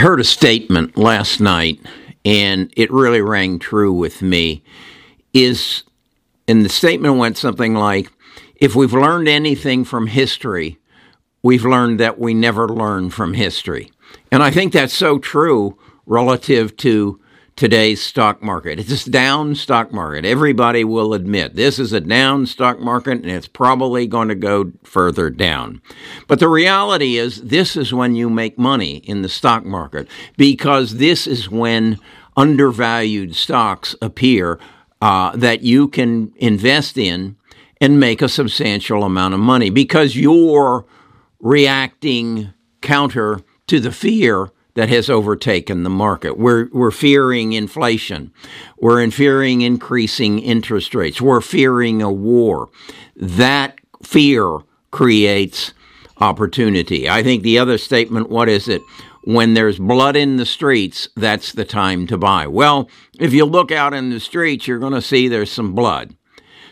heard a statement last night and it really rang true with me is and the statement went something like if we've learned anything from history we've learned that we never learn from history. And i think that's so true relative to today's stock market. It's a down stock market. Everybody will admit this is a down stock market and it's probably going to go further down. But the reality is, this is when you make money in the stock market because this is when undervalued stocks appear uh, that you can invest in and make a substantial amount of money because you're reacting counter to the fear that has overtaken the market. We're, we're fearing inflation. We're fearing increasing interest rates. We're fearing a war. That fear creates opportunity. I think the other statement, what is it? When there's blood in the streets, that's the time to buy. Well, if you look out in the streets, you're going to see there's some blood.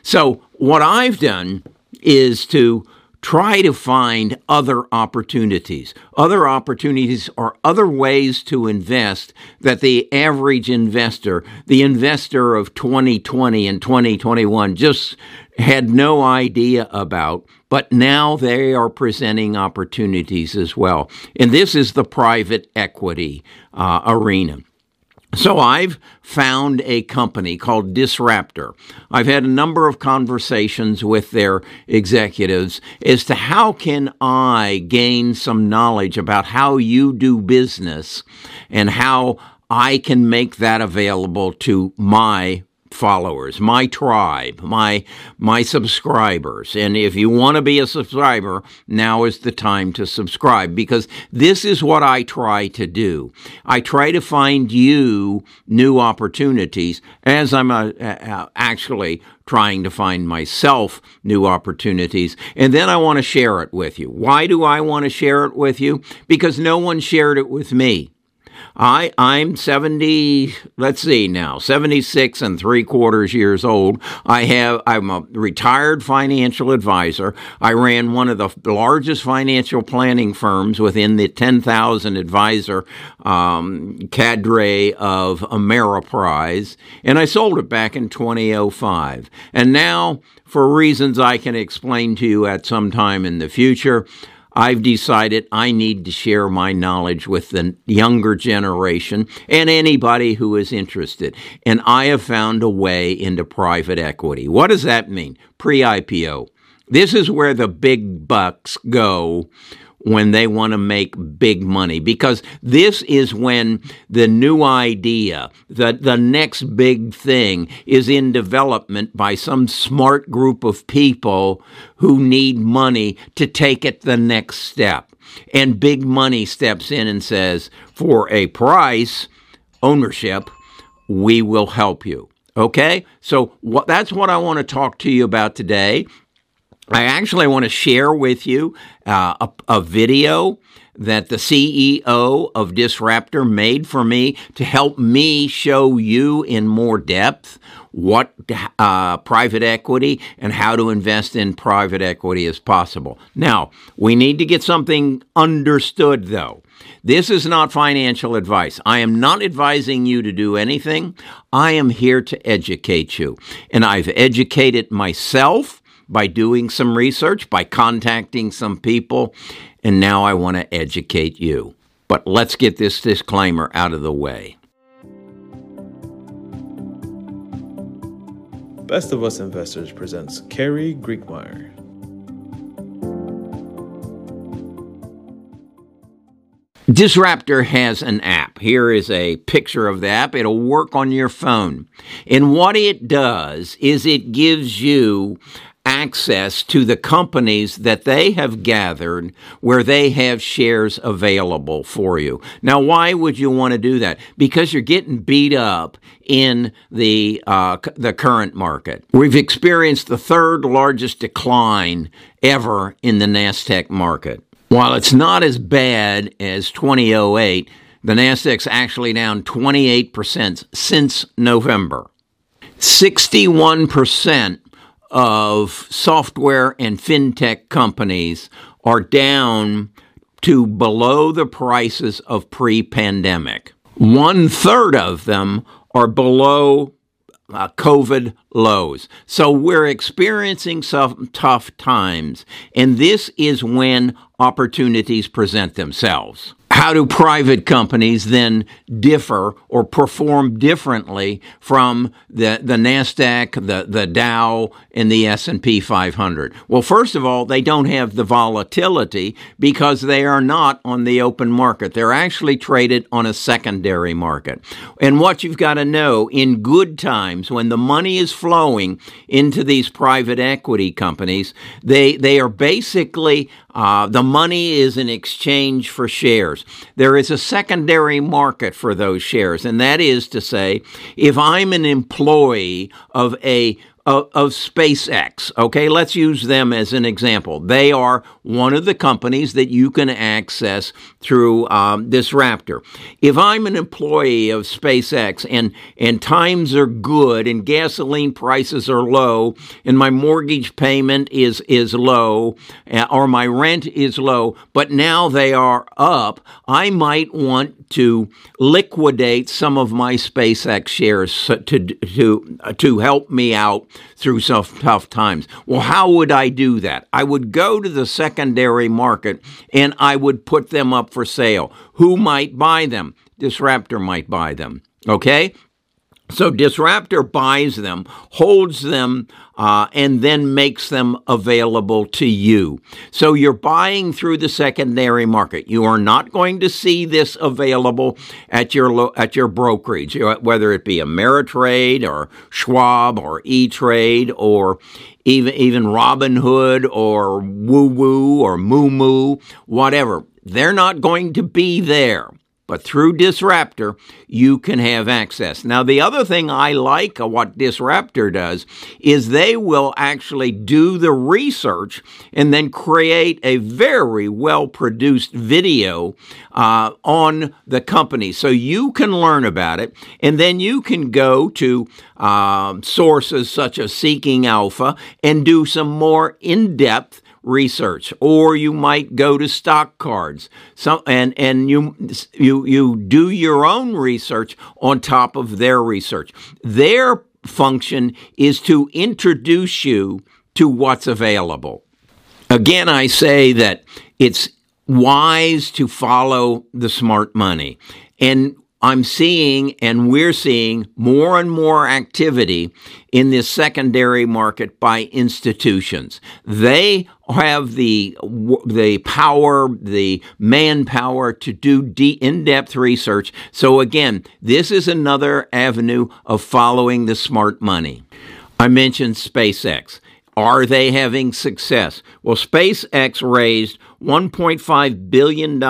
So, what I've done is to try to find other opportunities. Other opportunities are other ways to invest that the average investor, the investor of 2020 and 2021, just had no idea about, but now they are presenting opportunities as well. And this is the private equity uh, arena. So I've found a company called Disruptor. I've had a number of conversations with their executives as to how can I gain some knowledge about how you do business and how I can make that available to my followers, my tribe, my my subscribers. And if you want to be a subscriber, now is the time to subscribe because this is what I try to do. I try to find you new opportunities as I'm uh, uh, actually trying to find myself new opportunities. And then I want to share it with you. Why do I want to share it with you? Because no one shared it with me. I I'm 70 let's see now 76 and 3 quarters years old. I have I'm a retired financial advisor. I ran one of the largest financial planning firms within the 10,000 advisor um, cadre of Ameriprise and I sold it back in 2005 and now for reasons I can explain to you at some time in the future I've decided I need to share my knowledge with the younger generation and anybody who is interested. And I have found a way into private equity. What does that mean? Pre IPO. This is where the big bucks go when they want to make big money because this is when the new idea, the, the next big thing is in development by some smart group of people who need money to take it the next step. And big money steps in and says, for a price, ownership, we will help you. Okay? So what, that's what I want to talk to you about today. I actually want to share with you uh, a, a, video that the CEO of Disruptor made for me to help me show you in more depth what uh, private equity and how to invest in private equity is possible. Now, we need to get something understood though. This is not financial advice. I am not advising you to do anything. I am here to educate you. And I've educated myself by doing some research, by contacting some people, and now I want to educate you. But let's get this disclaimer out of the way. Best of Us Investors presents Carrie Griegmeier. Disruptor has an app. Here is a picture of the app. It'll work on your phone. And what it does is it gives you access to the companies that they have gathered where they have shares available for you. Now, why would you want to do that? Because you're getting beat up in the uh, the current market. We've experienced the third largest decline ever in the Nasdaq market. While it's not as bad as 2008, the Nasdaq's actually down 28% since November. 61% of software and fintech companies are down to below the prices of pre pandemic. One third of them are below uh, COVID lows. So we're experiencing some tough times, and this is when opportunities present themselves how do private companies then differ or perform differently from the, the NASDAQ, the, the Dow, and the S&P 500? Well, first of all, they don't have the volatility because they are not on the open market. They're actually traded on a secondary market. And what you've got to know, in good times, when the money is flowing into these private equity companies, they, they are basically uh, the money is in exchange for shares. There is a secondary market for those shares, and that is to say, if I'm an employee of a of, of, SpaceX. Okay, let's use them as an example. They are one of the companies that you can access through um, Raptor. If I'm an employee of SpaceX and and times are good and gasoline prices are low and my mortgage payment is is low uh, or my rent is low, but now they are up, I might want to liquidate some of my SpaceX shares to to to help me out through some tough times. Well, how would I do that? I would go to the secondary market and I would put them up for sale. Who might buy them? Disruptor might buy them. Okay? So Disruptor buys them, holds them, uh, and then makes them available to you. So you're buying through the secondary market. You are not going to see this available at your at your brokerage, whether it be Ameritrade or Schwab or E Trade or even even Robinhood or Woo Woo or Moo Moo, whatever. They're not going to be there. But through Disruptor, you can have access. Now, the other thing I like what Disruptor does is they will actually do the research and then create a very well produced video uh, on the company. So you can learn about it, and then you can go to uh, sources such as Seeking Alpha and do some more in depth research, or you might go to stock cards. So, and and you you you do your own research on top of their research. Their function is to introduce you to what's available. Again, I say that it's wise to follow the smart money. And I'm seeing and we're seeing more and more activity in this secondary market by institutions. They have the the power, the manpower to do in-depth research. So again, this is another avenue of following the smart money. I mentioned SpaceX. Are they having success? Well, SpaceX raised $1.5 billion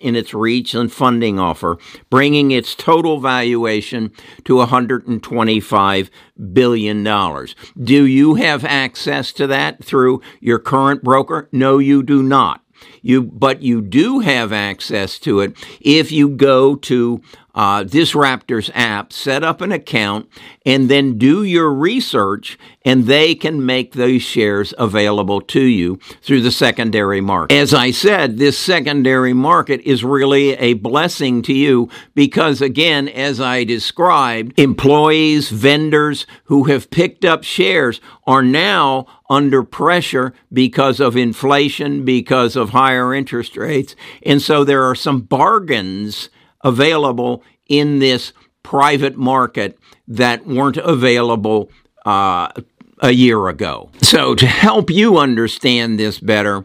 in its reach and funding offer, bringing its total valuation to $125 billion. Do you have access to that through your current broker? No, you do not. You, but you do have access to it if you go to uh, Disruptor's app, set up an account, and then do your research, and they can make those shares available to you through the secondary market. As I said, this secondary market is really a blessing to you because, again, as I described, employees, vendors who have picked up shares are now under pressure because of inflation, because of higher interest rates. And so there are some bargains available in this private market that weren't available uh, a year ago. So, to help you understand this better,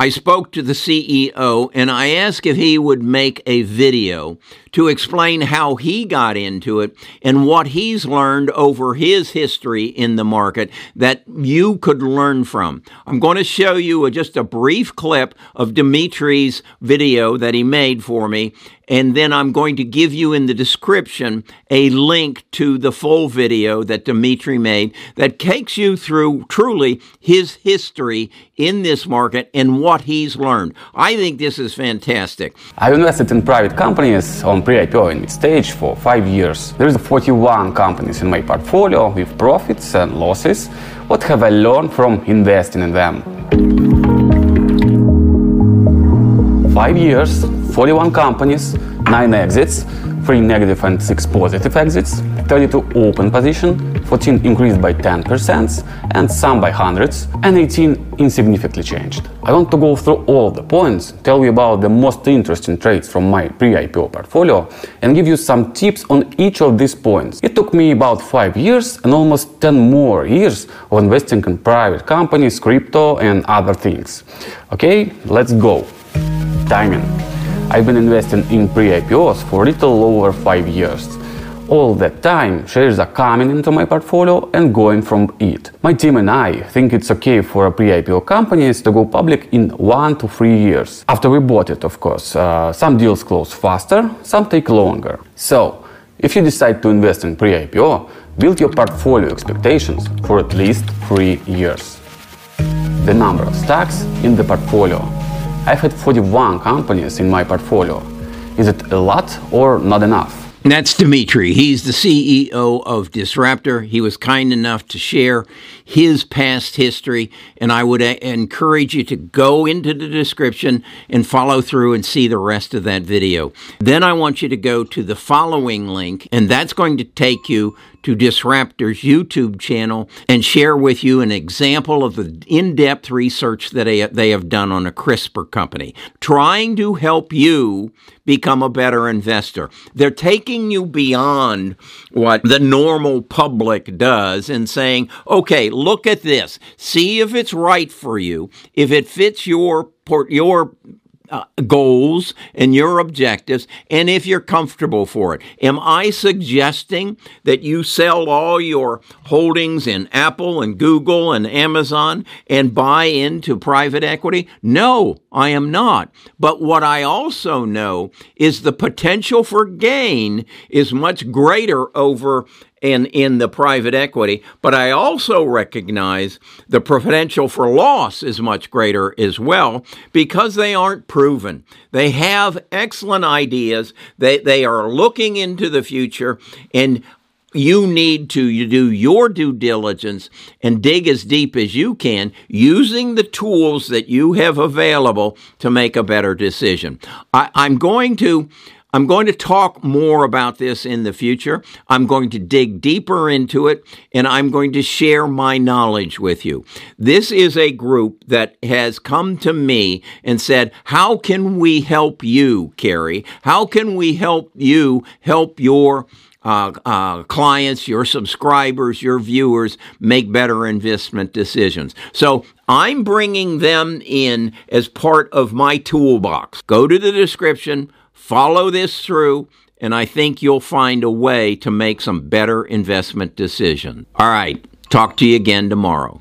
I spoke to the CEO and I asked if he would make a video to explain how he got into it and what he's learned over his history in the market that you could learn from. I'm going to show you a, just a brief clip of Dimitri's video that he made for me, and then I'm going to give you in the description a link to the full video that Dimitri made that takes you through truly his history in this market and what he's learned. I think this is fantastic. I've invested in private companies on pre-IPO in mid stage for five years. There is 41 companies in my portfolio with profits and losses. What have I learned from investing in them? five years, 41 companies, nine exits, three negative and six positive exits, 32 open position, 14 increased by 10% and some by hundreds, and 18 insignificantly changed. I want to go through all the points, tell you about the most interesting trades from my pre-IPO portfolio, and give you some tips on each of these points. It took me about 5 years and almost 10 more years of investing in private companies, crypto, and other things. Okay, let's go. Timing. I've been investing in pre-IPOs for a little over 5 years all that time, shares are coming into my portfolio and going from it. My team and I think it's okay for a pre-IPO companies to go public in one to three years. After we bought it, of course. Uh, some deals close faster, some take longer. So, if you decide to invest in pre-IPO, build your portfolio expectations for at least three years. The number of stocks in the portfolio. I've had 41 companies in my portfolio. Is it a lot or not enough? That's Dimitri. He's the CEO of Disruptor. He was kind enough to share his past history, and I would uh, encourage you to go into the description and follow through and see the rest of that video. Then I want you to go to the following link, and that's going to take you to Disruptor's YouTube channel and share with you an example of the in depth research that they have done on a CRISPR company, trying to help you become a better investor. They're taking you beyond what the normal public does and saying, okay, look at this, see if it's right for you, if it fits your your uh, goals and your objectives and if you're comfortable for it. Am I suggesting that you sell all your holdings in Apple and Google and Amazon and buy into private equity? No, I am not. But what I also know is the potential for gain is much greater over in, in the private equity, but I also recognize the potential for loss is much greater as well because they aren't proven. They have excellent ideas. They, they are looking into the future and you need to do your due diligence and dig as deep as you can using the tools that you have available to make a better decision. I, I'm going to I'm going to talk more about this in the future. I'm going to dig deeper into it and I'm going to share my knowledge with you. This is a group that has come to me and said, How can we help you, Carey? How can we help you help your uh, uh, clients, your subscribers, your viewers make better investment decisions. So I'm bringing them in as part of my toolbox. Go to the description Follow this through, and I think you'll find a way to make some better investment decisions. All right, talk to you again tomorrow.